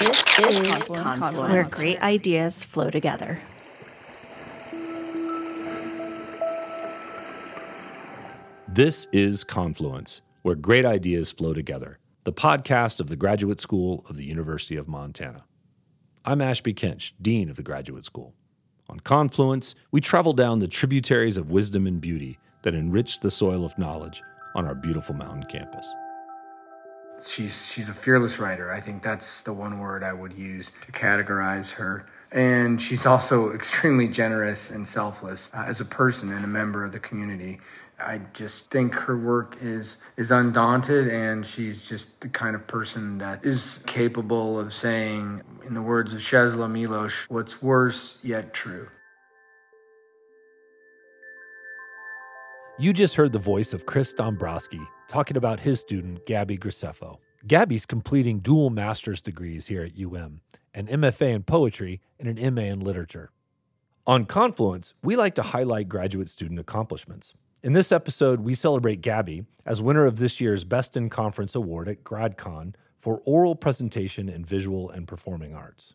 This is Confluence, where great ideas flow together. This is Confluence, where great ideas flow together, the podcast of the Graduate School of the University of Montana. I'm Ashby Kinch, Dean of the Graduate School. On Confluence, we travel down the tributaries of wisdom and beauty that enrich the soil of knowledge on our beautiful mountain campus. She's she's a fearless writer. I think that's the one word I would use to categorize her. And she's also extremely generous and selfless uh, as a person and a member of the community. I just think her work is is undaunted and she's just the kind of person that is capable of saying in the words of Czesław Miłosz, what's worse yet true. You just heard the voice of Chris Dombrowski talking about his student, Gabby Graceffo. Gabby's completing dual master's degrees here at UM, an MFA in poetry and an MA in literature. On Confluence, we like to highlight graduate student accomplishments. In this episode, we celebrate Gabby as winner of this year's Best in Conference Award at GradCon for oral presentation in visual and performing arts.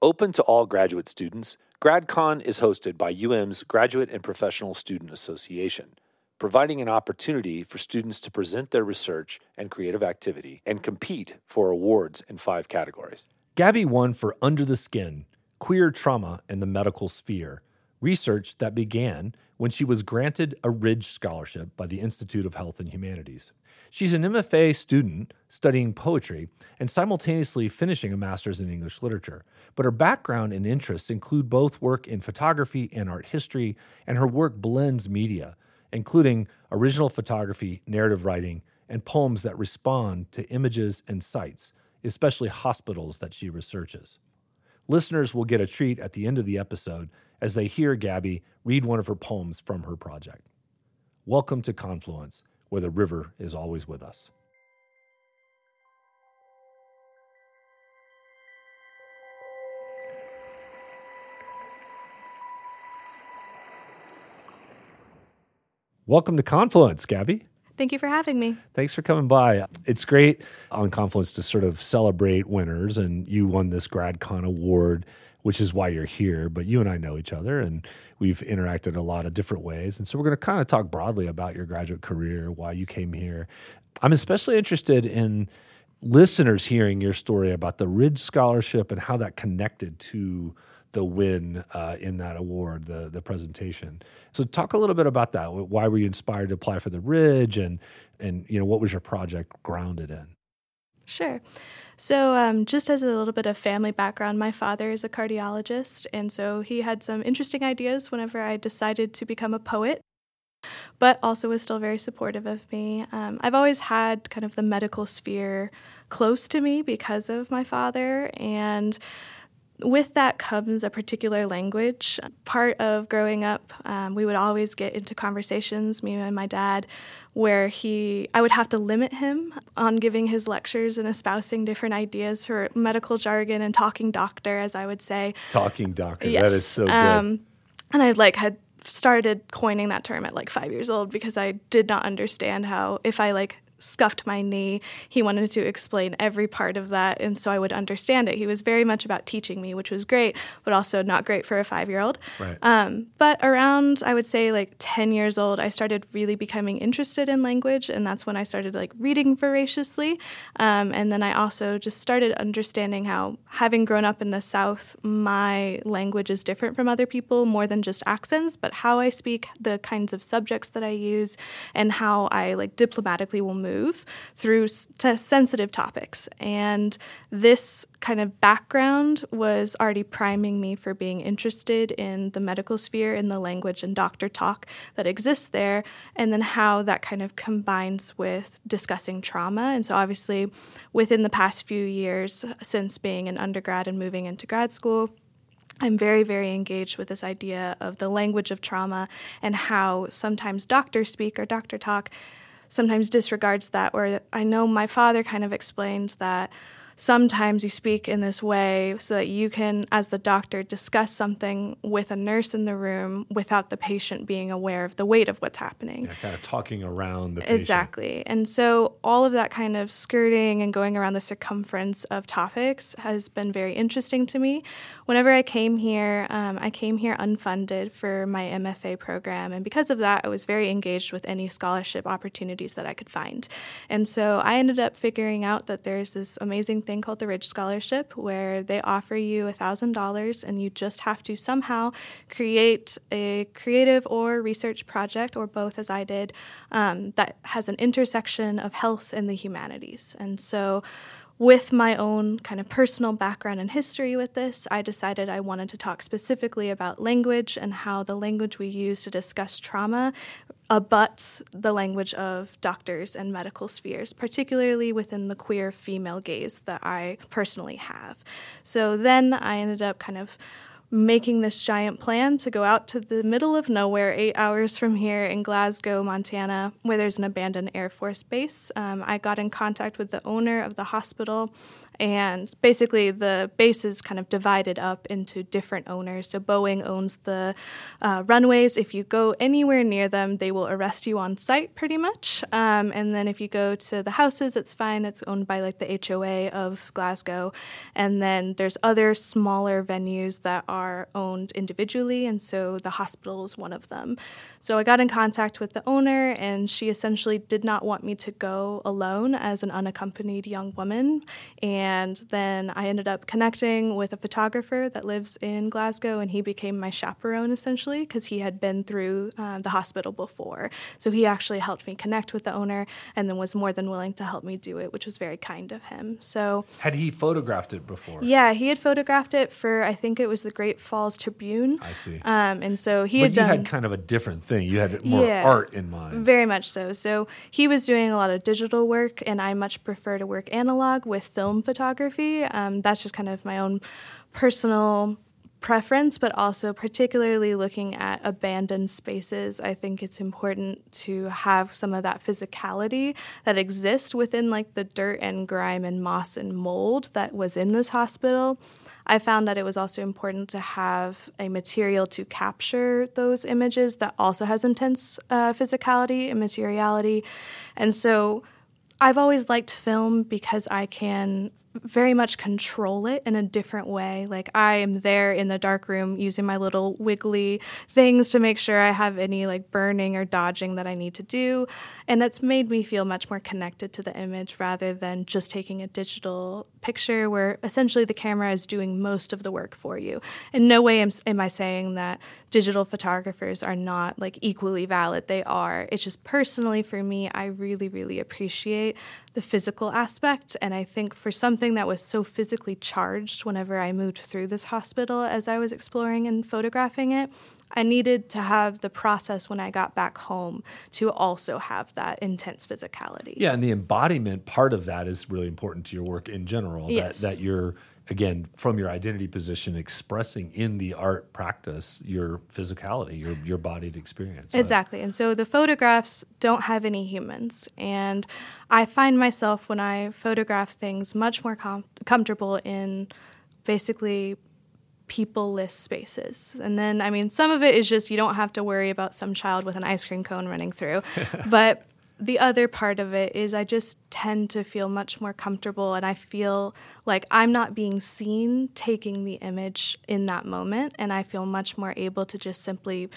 Open to all graduate students, GradCon is hosted by UM's Graduate and Professional Student Association providing an opportunity for students to present their research and creative activity and compete for awards in five categories. Gabby won for Under the Skin Queer Trauma in the Medical Sphere, research that began when she was granted a Ridge Scholarship by the Institute of Health and Humanities. She's an MFA student studying poetry and simultaneously finishing a master's in English literature. But her background and interests include both work in photography and art history, and her work blends media including original photography, narrative writing, and poems that respond to images and sites, especially hospitals that she researches. Listeners will get a treat at the end of the episode as they hear Gabby read one of her poems from her project. Welcome to Confluence, where the river is always with us. Welcome to Confluence, Gabby. Thank you for having me. Thanks for coming by. It's great on Confluence to sort of celebrate winners, and you won this GradCon award, which is why you're here. But you and I know each other, and we've interacted a lot of different ways. And so we're going to kind of talk broadly about your graduate career, why you came here. I'm especially interested in listeners hearing your story about the Ridge Scholarship and how that connected to the win uh, in that award, the the presentation. So talk a little bit about that. Why were you inspired to apply for the Ridge, and and you know what was your project grounded in? Sure. So, um, just as a little bit of family background, my father is a cardiologist, and so he had some interesting ideas whenever I decided to become a poet but also was still very supportive of me. Um, I've always had kind of the medical sphere close to me because of my father, and with that comes a particular language. Part of growing up, um, we would always get into conversations, me and my dad, where he, I would have to limit him on giving his lectures and espousing different ideas for medical jargon and talking doctor, as I would say. Talking doctor, yes. that is so good. Um, and I like had started coining that term at like five years old because I did not understand how if I like scuffed my knee. He wanted to explain every part of that, and so I would understand it. He was very much about teaching me, which was great, but also not great for a five year old. Right. Um, but around, I would say, like 10 years old, I started really becoming interested in language, and that's when I started like reading voraciously. Um, and then I also just started understanding how, having grown up in the South, my language is different from other people more than just accents, but how I speak, the kinds of subjects that I use, and how I like diplomatically will move move through sensitive topics. And this kind of background was already priming me for being interested in the medical sphere, in the language and doctor talk that exists there, and then how that kind of combines with discussing trauma. And so, obviously, within the past few years, since being an undergrad and moving into grad school, I'm very, very engaged with this idea of the language of trauma and how sometimes doctors speak or doctor talk sometimes disregards that. Where I know my father kind of explained that sometimes you speak in this way so that you can, as the doctor, discuss something with a nurse in the room without the patient being aware of the weight of what's happening. Yeah, kind of talking around the patient. Exactly. And so all of that kind of skirting and going around the circumference of topics has been very interesting to me. Whenever I came here, um, I came here unfunded for my MFA program. And because of that, I was very engaged with any scholarship opportunities that I could find. And so I ended up figuring out that there's this amazing thing called the Ridge Scholarship where they offer you $1,000 and you just have to somehow create a creative or research project, or both, as I did, um, that has an intersection of health and the humanities. And so with my own kind of personal background and history with this, I decided I wanted to talk specifically about language and how the language we use to discuss trauma abuts the language of doctors and medical spheres, particularly within the queer female gaze that I personally have. So then I ended up kind of making this giant plan to go out to the middle of nowhere, eight hours from here in Glasgow, Montana, where there's an abandoned Air Force base. Um, I got in contact with the owner of the hospital, and basically the base is kind of divided up into different owners. So Boeing owns the uh, runways. If you go anywhere near them, they will arrest you on site pretty much. Um, and then if you go to the houses, it's fine. It's owned by like the HOA of Glasgow. And then there's other smaller venues that are owned individually, and so the hospital is one of them. So I got in contact with the owner, and she essentially did not want me to go alone as an unaccompanied young woman. And then I ended up connecting with a photographer that lives in Glasgow, and he became my chaperone essentially because he had been through uh, the hospital before. So he actually helped me connect with the owner and then was more than willing to help me do it, which was very kind of him. So had he photographed it before? Yeah, he had photographed it for I think it was the Great Falls Tribune. I see. Um, and so he but had done. You had kind of a different thing. You had more yeah, art in mind. Very much so. So he was doing a lot of digital work, and I much prefer to work analog with film photography. Um, that's just kind of my own personal preference, but also particularly looking at abandoned spaces, I think it's important to have some of that physicality that exists within like the dirt and grime and moss and mold that was in this hospital. I found that it was also important to have a material to capture those images that also has intense uh, physicality and materiality. And so I've always liked film because I can very much control it in a different way. Like I am there in the dark room using my little wiggly things to make sure I have any like burning or dodging that I need to do. And it's made me feel much more connected to the image rather than just taking a digital picture where essentially the camera is doing most of the work for you. In no way am, am I saying that digital photographers are not like equally valid. They are. It's just personally for me, I really, really appreciate the physical aspect. And I think for something that was so physically charged whenever I moved through this hospital as I was exploring and photographing it, I needed to have the process when I got back home to also have that intense physicality. Yeah, and the embodiment part of that is really important to your work in general. Yes. That that you're again from your identity position expressing in the art practice your physicality, your your bodied experience. Exactly. And so the photographs don't have any humans and I find myself when I photograph things much more com- comfortable in basically people-less spaces. And then, I mean, some of it is just you don't have to worry about some child with an ice cream cone running through. but the other part of it is I just tend to feel much more comfortable and I feel like I'm not being seen taking the image in that moment. And I feel much more able to just simply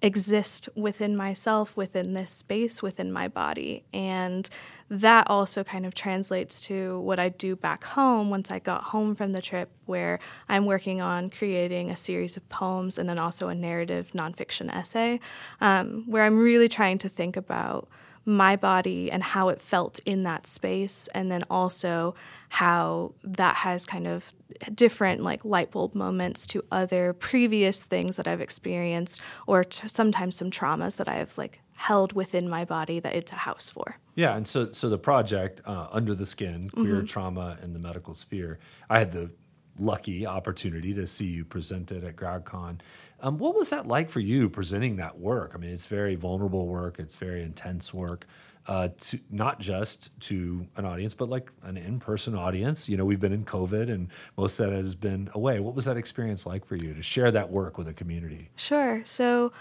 exist within myself, within this space, within my body. And that also kind of translates to what I do back home once I got home from the trip, where I'm working on creating a series of poems and then also a narrative nonfiction essay, um, where I'm really trying to think about my body and how it felt in that space, and then also how that has kind of different like light bulb moments to other previous things that I've experienced, or t- sometimes some traumas that I've like held within my body that it's a house for. Yeah, and so so the project uh, under the skin, queer mm-hmm. trauma in the medical sphere. I had the lucky opportunity to see you presented at GradCon. Um, what was that like for you presenting that work? I mean, it's very vulnerable work, it's very intense work. Uh, to not just to an audience, but like an in-person audience. You know, we've been in COVID, and most of that has been away. What was that experience like for you to share that work with a community? Sure. So,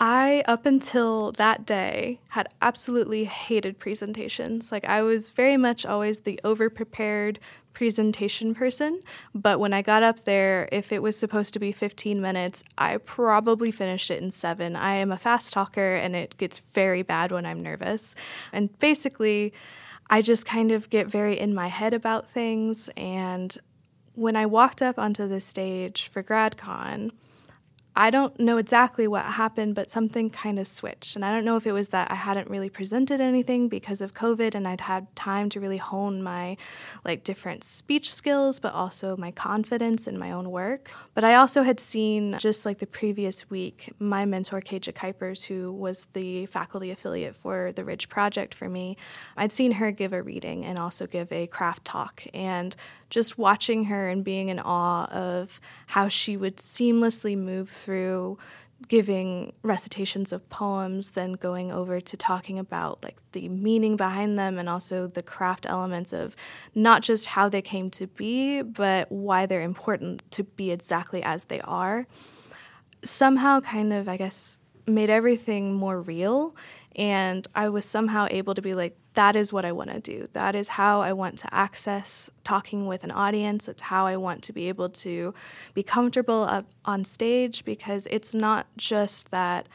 I, up until that day, had absolutely hated presentations. Like, I was very much always the over prepared presentation person. But when I got up there, if it was supposed to be 15 minutes, I probably finished it in seven. I am a fast talker and it gets very bad when I'm nervous. And basically, I just kind of get very in my head about things. And when I walked up onto the stage for GradCon, I don't know exactly what happened, but something kind of switched. And I don't know if it was that I hadn't really presented anything because of COVID and I'd had time to really hone my like different speech skills, but also my confidence in my own work. But I also had seen just like the previous week, my mentor, Keetje Kuipers, who was the faculty affiliate for the Ridge Project for me, I'd seen her give a reading and also give a craft talk. And just watching her and being in awe of how she would seamlessly move through giving recitations of poems then going over to talking about like the meaning behind them and also the craft elements of not just how they came to be but why they're important to be exactly as they are. Somehow kind of i guess made everything more real and i was somehow able to be like that is what I want to do. That is how I want to access talking with an audience. It's how I want to be able to be comfortable up on stage because it's not just that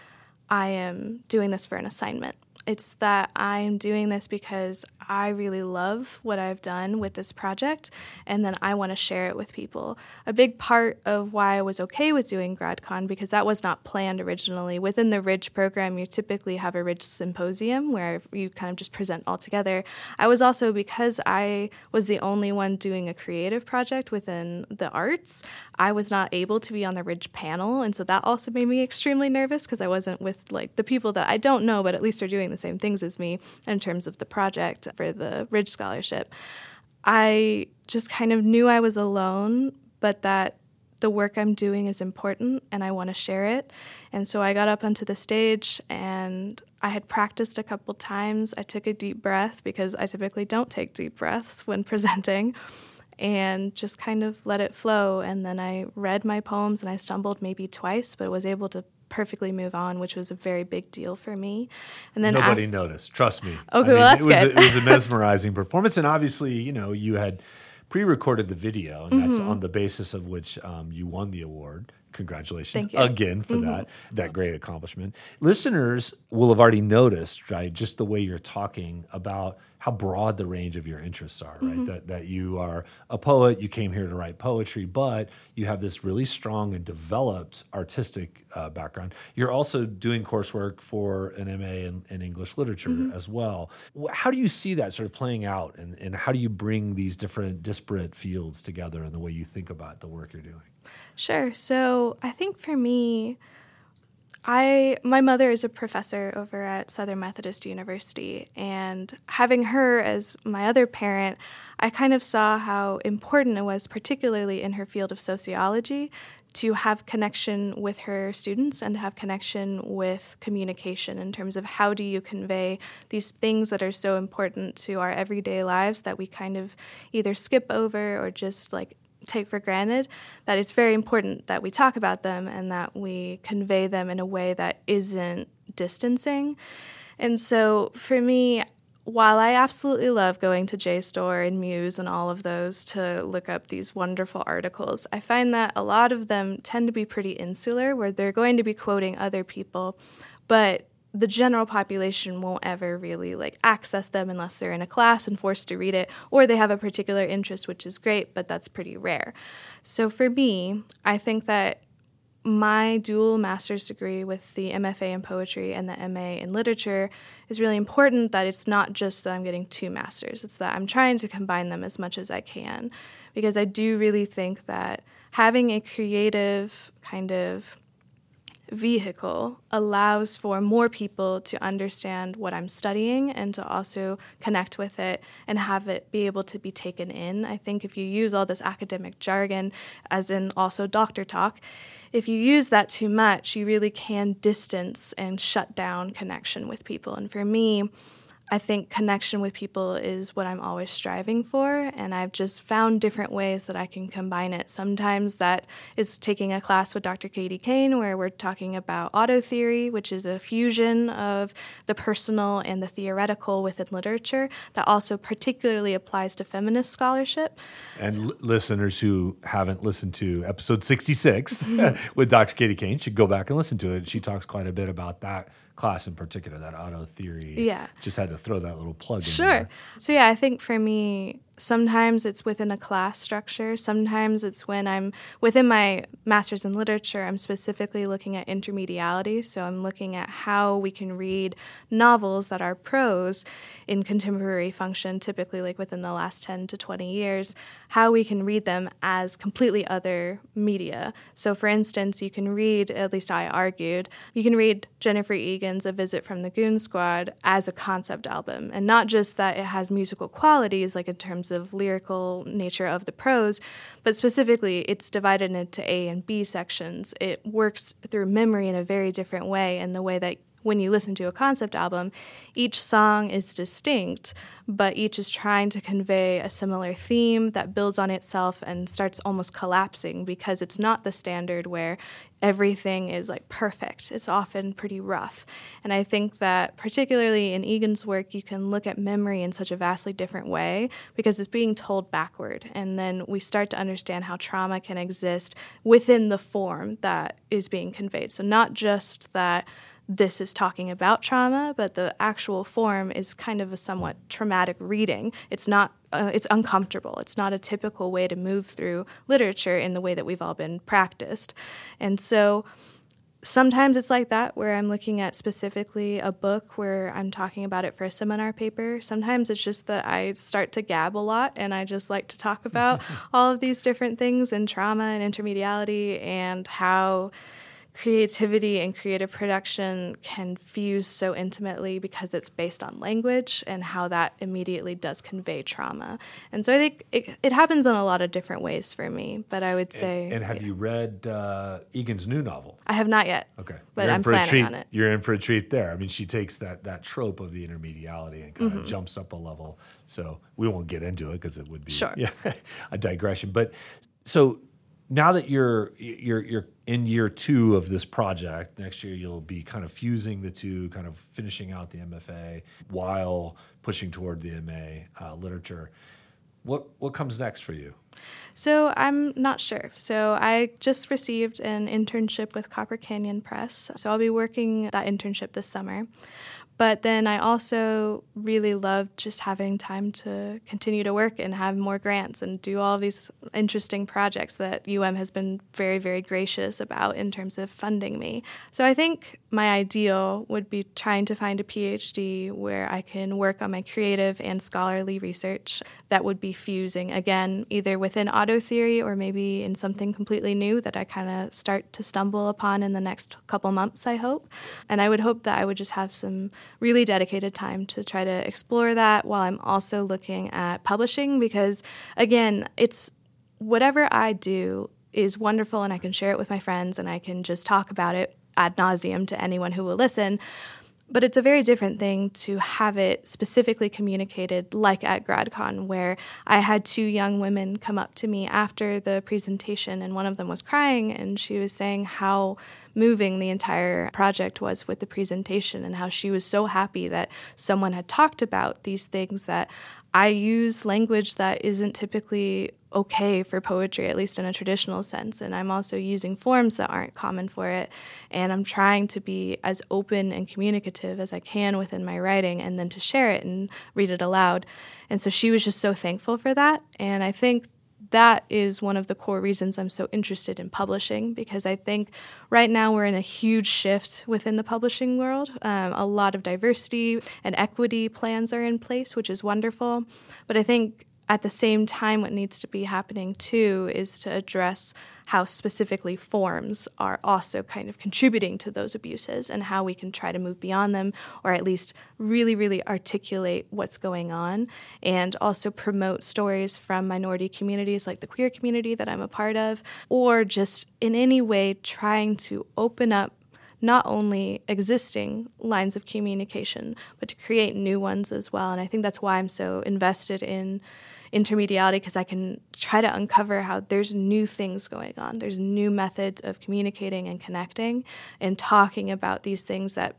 I am doing this for an assignment. It's that I'm doing this because I really love what I've done with this project and then I want to share it with people. A big part of why I was okay with doing GradCon, because that was not planned originally. Within the Ridge program, you typically have a Ridge symposium where you kind of just present all together. I was also, because I was the only one doing a creative project within the arts, I was not able to be on the Ridge panel. And so that also made me extremely nervous because I wasn't with like the people that I don't know, but at least are doing the same things as me in terms of the project for the Ridge Scholarship. I just kind of knew I was alone, but that the work I'm doing is important and I want to share it. And so I got up onto the stage and I had practiced a couple times. I took a deep breath because I typically don't take deep breaths when presenting and just kind of let it flow. And then I read my poems and I stumbled maybe twice, but was able to perfectly move on, which was a very big deal for me. And then nobody noticed. Trust me. Okay, I mean, well that's it was good. A, it was a mesmerizing performance, and obviously, you know, you had pre-recorded the video, and mm-hmm. that's on the basis of which um, you won the award. Congratulations again for mm-hmm. that that great accomplishment. Listeners will have already noticed, right, just the way you're talking about how broad the range of your interests are, right? Mm-hmm. That that you are a poet, you came here to write poetry, but you have this really strong and developed artistic uh, background. You're also doing coursework for an MA in, in English literature mm-hmm. as well. How do you see that sort of playing out, and, and how do you bring these different disparate fields together in the way you think about the work you're doing? Sure. So I think for me, I my mother is a professor over at Southern Methodist University and having her as my other parent, I kind of saw how important it was particularly in her field of sociology to have connection with her students and to have connection with communication in terms of how do you convey these things that are so important to our everyday lives that we kind of either skip over or just like take for granted, that it's very important that we talk about them and that we convey them in a way that isn't distancing. And so for me, while I absolutely love going to JSTOR and Muse and all of those to look up these wonderful articles, I find that a lot of them tend to be pretty insular, where they're going to be quoting other people, but the general population won't ever really like access them unless they're in a class and forced to read it or they have a particular interest which is great but that's pretty rare. So for me i think that my dual master's degree with the mfa in poetry and the ma in literature is really important that it's not just that i'm getting two masters it's that i'm trying to combine them as much as i can. Because i do really think that having a creative kind of vehicle allows for more people to understand what I'm studying and to also connect with it and have it be able to be taken in. I think if you use all this academic jargon, as in also doctor talk, if you use that too much, you really can distance and shut down connection with people. And for me, I think connection with people is what I'm always striving for, and I've just found different ways that I can combine it. Sometimes that is taking a class with Dr. Katie Kane, where we're talking about auto theory, which is a fusion of the personal and the theoretical within literature that also particularly applies to feminist scholarship. And l- listeners who haven't listened to episode 66 with Dr. Katie Kane should go back and listen to it. She talks quite a bit about that class in particular, that auto theory. Yeah. Just had to throw that little plug in. Sure. So, yeah, I think for me, sometimes it's within a class structure. Sometimes it's when I'm within my master's in literature, I'm specifically looking at intermediality. So, I'm looking at how we can read novels that are prose in contemporary function, typically like within the last 10 to 20 years, how we can read them as completely other media. So, for instance, you can read, at least I argued, you can read Jennifer Egan's A Visit from the Goon Squad as a concept album, and not just that it has musical qualities, like in terms of lyrical nature of the prose, but specifically it's divided into A and B sections. It works through memory in a very different way, in the way that when you listen to a concept album, each song is distinct, but each is trying to convey a similar theme that builds on itself and starts almost collapsing because it's not the standard where everything is like perfect. It's often pretty rough. And I think that particularly in Egan's work, you can look at memory in such a vastly different way because it's being told backward. And then we start to understand how trauma can exist within the form that is being conveyed. So, not just that this is talking about trauma, but the actual form is kind of a somewhat traumatic reading. It's not. Uh, it's uncomfortable. It's not a typical way to move through literature in the way that we've all been practiced, and so sometimes it's like that where I'm looking at specifically a book where I'm talking about it for a seminar paper. Sometimes it's just that I start to gab a lot and I just like to talk about all of these different things and trauma and intermediality and how creativity and creative production can fuse so intimately because it's based on language and how that immediately does convey trauma. And so I think it, it happens in a lot of different ways for me, but I would say. And, and have you read uh, Egan's new novel? I have not yet. Okay, But I'm planning treat. on it. You're in for a treat there. I mean, she takes that that trope of the intermediality and kind Mm-hmm. of jumps up a level. So we won't get into it because it would be Sure. yeah, a digression. But so now that you're you're you're in year two of this project, next year you'll be kind of fusing the two, kind of finishing out the MFA while pushing toward the MA uh, literature. What what comes next for you? So I'm not sure. So I just received an internship with Copper Canyon Press. So I'll be working that internship this summer. But then I also really love just having time to continue to work and have more grants and do all these interesting projects that UM has been very, very gracious about in terms of funding me. So I think my ideal would be trying to find a PhD where I can work on my creative and scholarly research that would be fusing, again, either within auto theory or maybe in something completely new that I kind of start to stumble upon in the next couple months, I hope. And I would hope that I would just have some really dedicated time to try to explore that while I'm also looking at publishing because, again, it's whatever I do is wonderful and I can share it with my friends and I can just talk about it ad nauseum to anyone who will listen. But it's a very different thing to have it specifically communicated, like at GradCon, where I had two young women come up to me after the presentation, and one of them was crying, and she was saying how moving the entire project was with the presentation, and how she was so happy that someone had talked about these things that I use language that isn't typically okay for poetry, at least in a traditional sense. And I'm also using forms that aren't common for it. And I'm trying to be as open and communicative as I can within my writing and then to share it and read it aloud. And so she was just so thankful for that. And I think that is one of the core reasons I'm so interested in publishing because I think right now we're in a huge shift within the publishing world. Um, a lot of diversity and equity plans are in place, which is wonderful. But I think at the same time, what needs to be happening too is to address how specifically forms are also kind of contributing to those abuses and how we can try to move beyond them or at least really, really articulate what's going on and also promote stories from minority communities like the queer community that I'm a part of, or just in any way trying to open up not only existing lines of communication, but to create new ones as well. And I think that's why I'm so invested in intermediality because I can try to uncover how there's new things going on. There's new methods of communicating and connecting and talking about these things that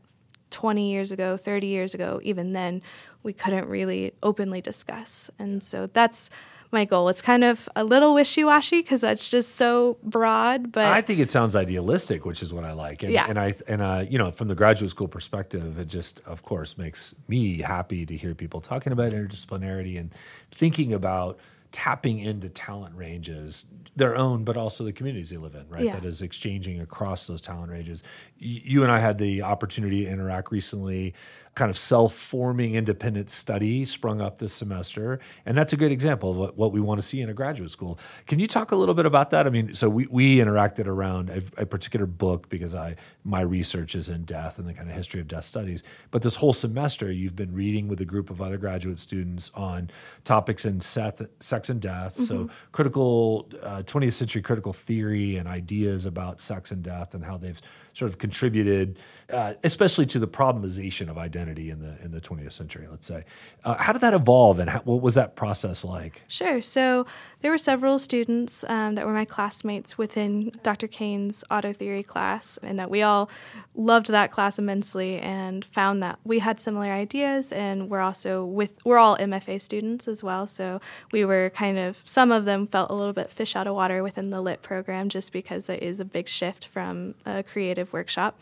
20 years ago, 30 years ago, even then, we couldn't really openly discuss. And so that's my goal. It's kind of a little wishy washy because that's just so broad. But I think it sounds idealistic, which is what I like. And, yeah. and I and uh, you know, from the graduate school perspective, it just of course makes me happy to hear people talking about interdisciplinarity and thinking about tapping into talent ranges, their own, but also the communities they live in, right? Yeah. That is exchanging across those talent ranges. Y- you and I had the opportunity to interact recently kind of self-forming independent study sprung up this semester and that's a good example of what, what we want to see in a graduate school. Can you talk a little bit about that? I mean so we, we interacted around a, a particular book because i my research is in death and the kind of history of death studies. But this whole semester you've been reading with a group of other graduate students on topics in seth, sex and death. So critical uh, 20th century critical theory and ideas about sex and death and how they've sort of contributed, uh, especially to the problemization of identity in the in the 20th century. Let's say, uh, how did that evolve, and how, what was that process like? Sure. So there were several students um, that were my classmates within Dr. Kane's auto theory class, and that we all loved that class immensely and found that we had similar ideas, and we're also with we're all MFA students as well. So we were kind of some of them felt a little bit fish out of water within the lit program, just because it is a big shift from a creative workshop.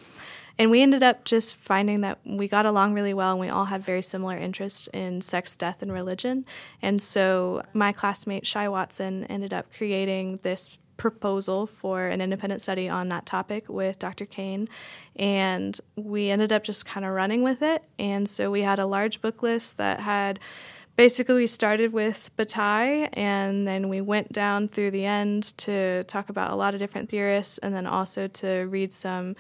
And we ended up just finding that we got along really well and we all had very similar interests in sex, death, and religion. And so my classmate, Shai Watson, ended up creating this proposal for an independent study on that topic with Dr. Kane. And we ended up just kind of running with it. And so we had a large book list that had basically we started with Bataille and then we went down through the end to talk about a lot of different theorists and then also to read some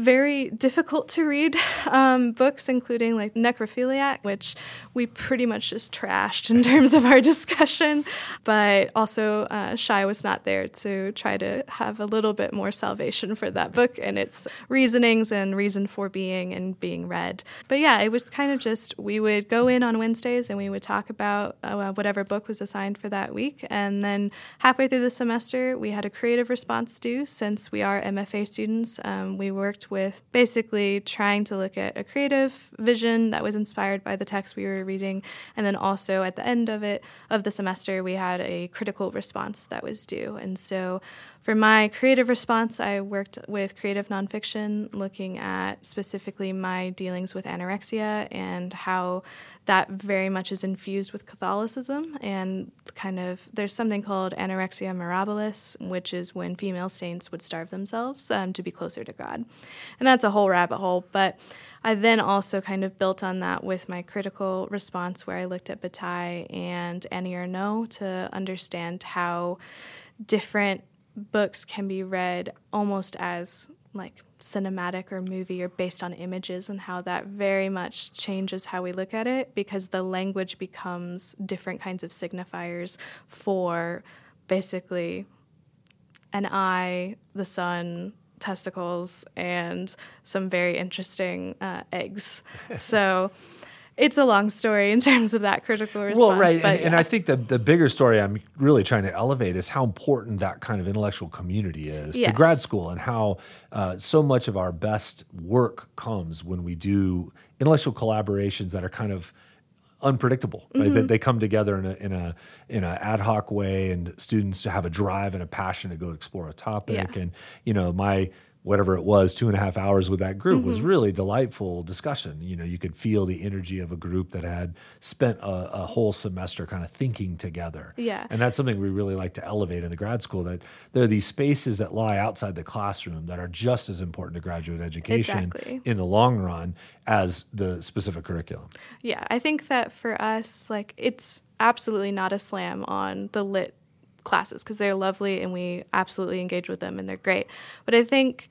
very difficult to read um, books, including like Necrophiliac, which we pretty much just trashed in terms of our discussion. But also, uh, Shai was not there to try to have a little bit more salvation for that book and its reasonings and reason for being and being read. But yeah, it was kind of just we would go in on Wednesdays and we would talk about uh, whatever book was assigned for that week. And then halfway through the semester, we had a creative response due since we are MFA students. Um, we worked with basically trying to look at a creative vision that was inspired by the text we were reading. And then also at the end of it, of the semester, we had a critical response that was due. And so for my creative response, I worked with creative nonfiction, looking at specifically my dealings with anorexia and how that very much is infused with Catholicism. And kind of, there's something called anorexia mirabilis, which is when female saints would starve themselves um, to be closer to God. And that's a whole rabbit hole. But I then also kind of built on that with my critical response, where I looked at Bataille and Annie Ernaux to understand how different books can be read almost as like cinematic or movie or based on images and how that very much changes how we look at it because the language becomes different kinds of signifiers for basically an eye, the sun, testicles, and some very interesting uh, eggs. so it's a long story in terms of that critical response. Well, right, but and, and I think the the bigger story I'm really trying to elevate is how important that kind of intellectual community is to grad school, and how uh, so much of our best work comes when we do intellectual collaborations that are kind of unpredictable. Right? Mm-hmm. They, they come together in a in a in a ad hoc way, and students have a drive and a passion to go explore a topic. Yeah. And you know, my whatever it was, two and a half hours with that group Mm-hmm. was really delightful discussion. You know, you could feel the energy of a group that had spent a, a whole semester kind of thinking together. Yeah. And that's something we really like to elevate in the grad school that there are these spaces that lie outside the classroom that are just as important to graduate education Exactly. in the long run as the specific curriculum. Yeah, I think that for us, like it's absolutely not a slam on the lit classes because they're lovely and we absolutely engage with them and they're great. But I think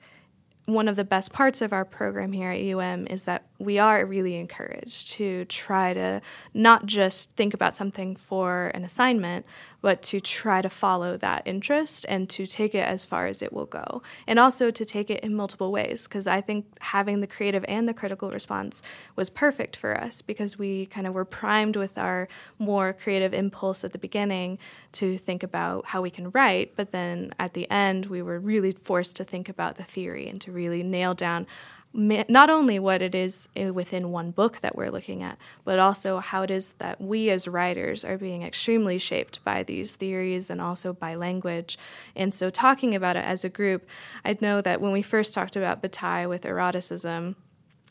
one of the best parts of our program here at UM is that we are really encouraged to try to not just think about something for an assignment, but to try to follow that interest and to take it as far as it will go. And also to take it in multiple ways, because I think having the creative and the critical response was perfect for us because we kind of were primed with our more creative impulse at the beginning to think about how we can write, but then at the end, we were really forced to think about the theory and to really nail down not only what it is eh, within one book that we're looking at, but also how it is that we as writers are being extremely shaped by these theories and also by language. And so, talking about it as a group, I know that when we first talked about Bataille with eroticism,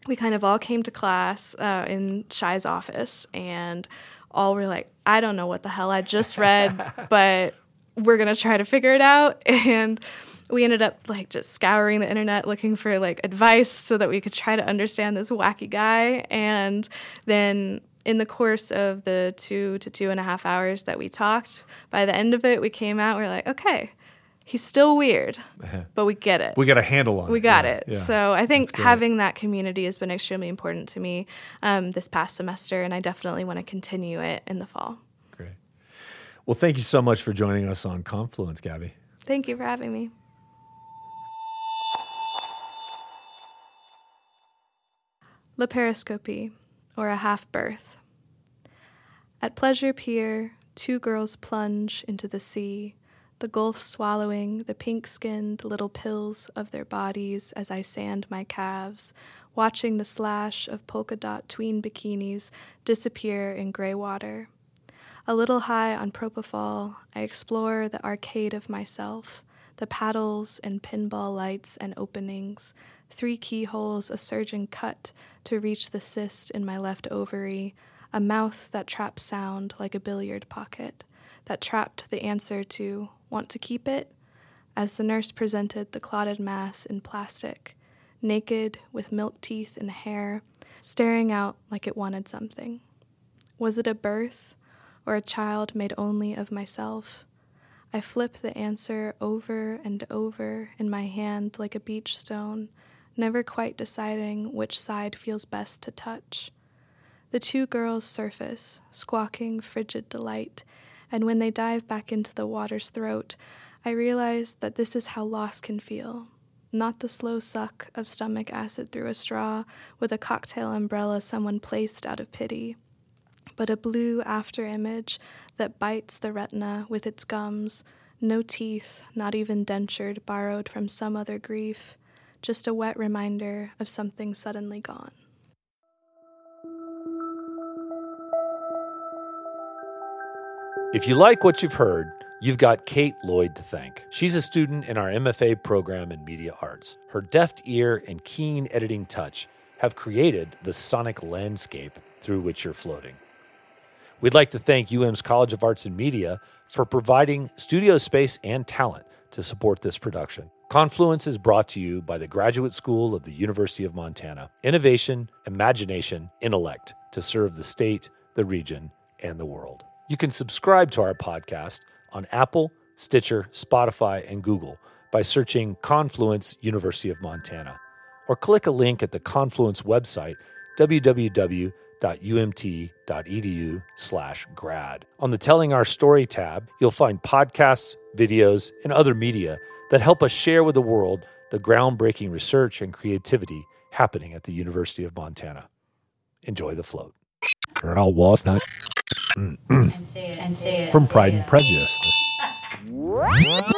we kind of all came to class uh, in Shai's office and all were like, I don't know what the hell I just read, but we're going to try to figure it out. And we ended up like just scouring the internet looking for like advice so that we could try to understand this wacky guy. And then in the course of the two to two and a half hours that we talked, by the end of it, we came out, we are like, okay, he's still weird, uh-huh. but we get it. We got a handle on we it. We got yeah, it. Yeah. So I think having that community has been extremely important to me um, this past semester, and I definitely want to continue it in the fall. Well, thank you so much for joining us on Confluence, Gabby. Thank you for having me. Laparoscopy, or a half birth. At Pleasure Pier, two girls plunge into the sea, the gulf swallowing the pink skinned little pills of their bodies as I sand my calves, watching the slash of polka dot tween bikinis disappear in gray water. A little high on propofol, I explore the arcade of myself, the paddles and pinball lights and openings, three keyholes a surgeon cut to reach the cyst in my left ovary, a mouth that traps sound like a billiard pocket, that trapped the answer to want to keep it, as the nurse presented the clotted mass in plastic, naked with milk teeth and hair, staring out like it wanted something. Was it a birth or a child made only of myself? I flip the answer over and over in my hand like a beach stone, never quite deciding which side feels best to touch. The two girls surface, squawking frigid delight, and when they dive back into the water's throat, I realize that this is how loss can feel. Not the slow suck of stomach acid through a straw with a cocktail umbrella someone placed out of pity, but a blue after image that bites the retina with its gums, no teeth, not even dentured, borrowed from some other grief just a wet reminder of something suddenly gone. If you like what you've heard, you've got Kate Lloyd to thank. She's a student in our MFA program in media arts. Her deft ear and keen editing touch have created the sonic landscape through which you're floating. We'd like to thank UM's College of Arts and Media for providing studio space and talent to support this production. Confluence is brought to you by the Graduate School of the University of Montana. Innovation, imagination, intellect to serve the state, the region, and the world. You can subscribe to our podcast on Apple, Stitcher, Spotify, and Google by searching Confluence University of Montana or click a link at the Confluence website www.umt.edu/grad. On the Telling Our Story tab, you'll find podcasts, videos, and other media that help us share with the world the groundbreaking research and creativity happening at the University of Montana. Enjoy the float. Earl Walls, not. From Pride and Prejudice.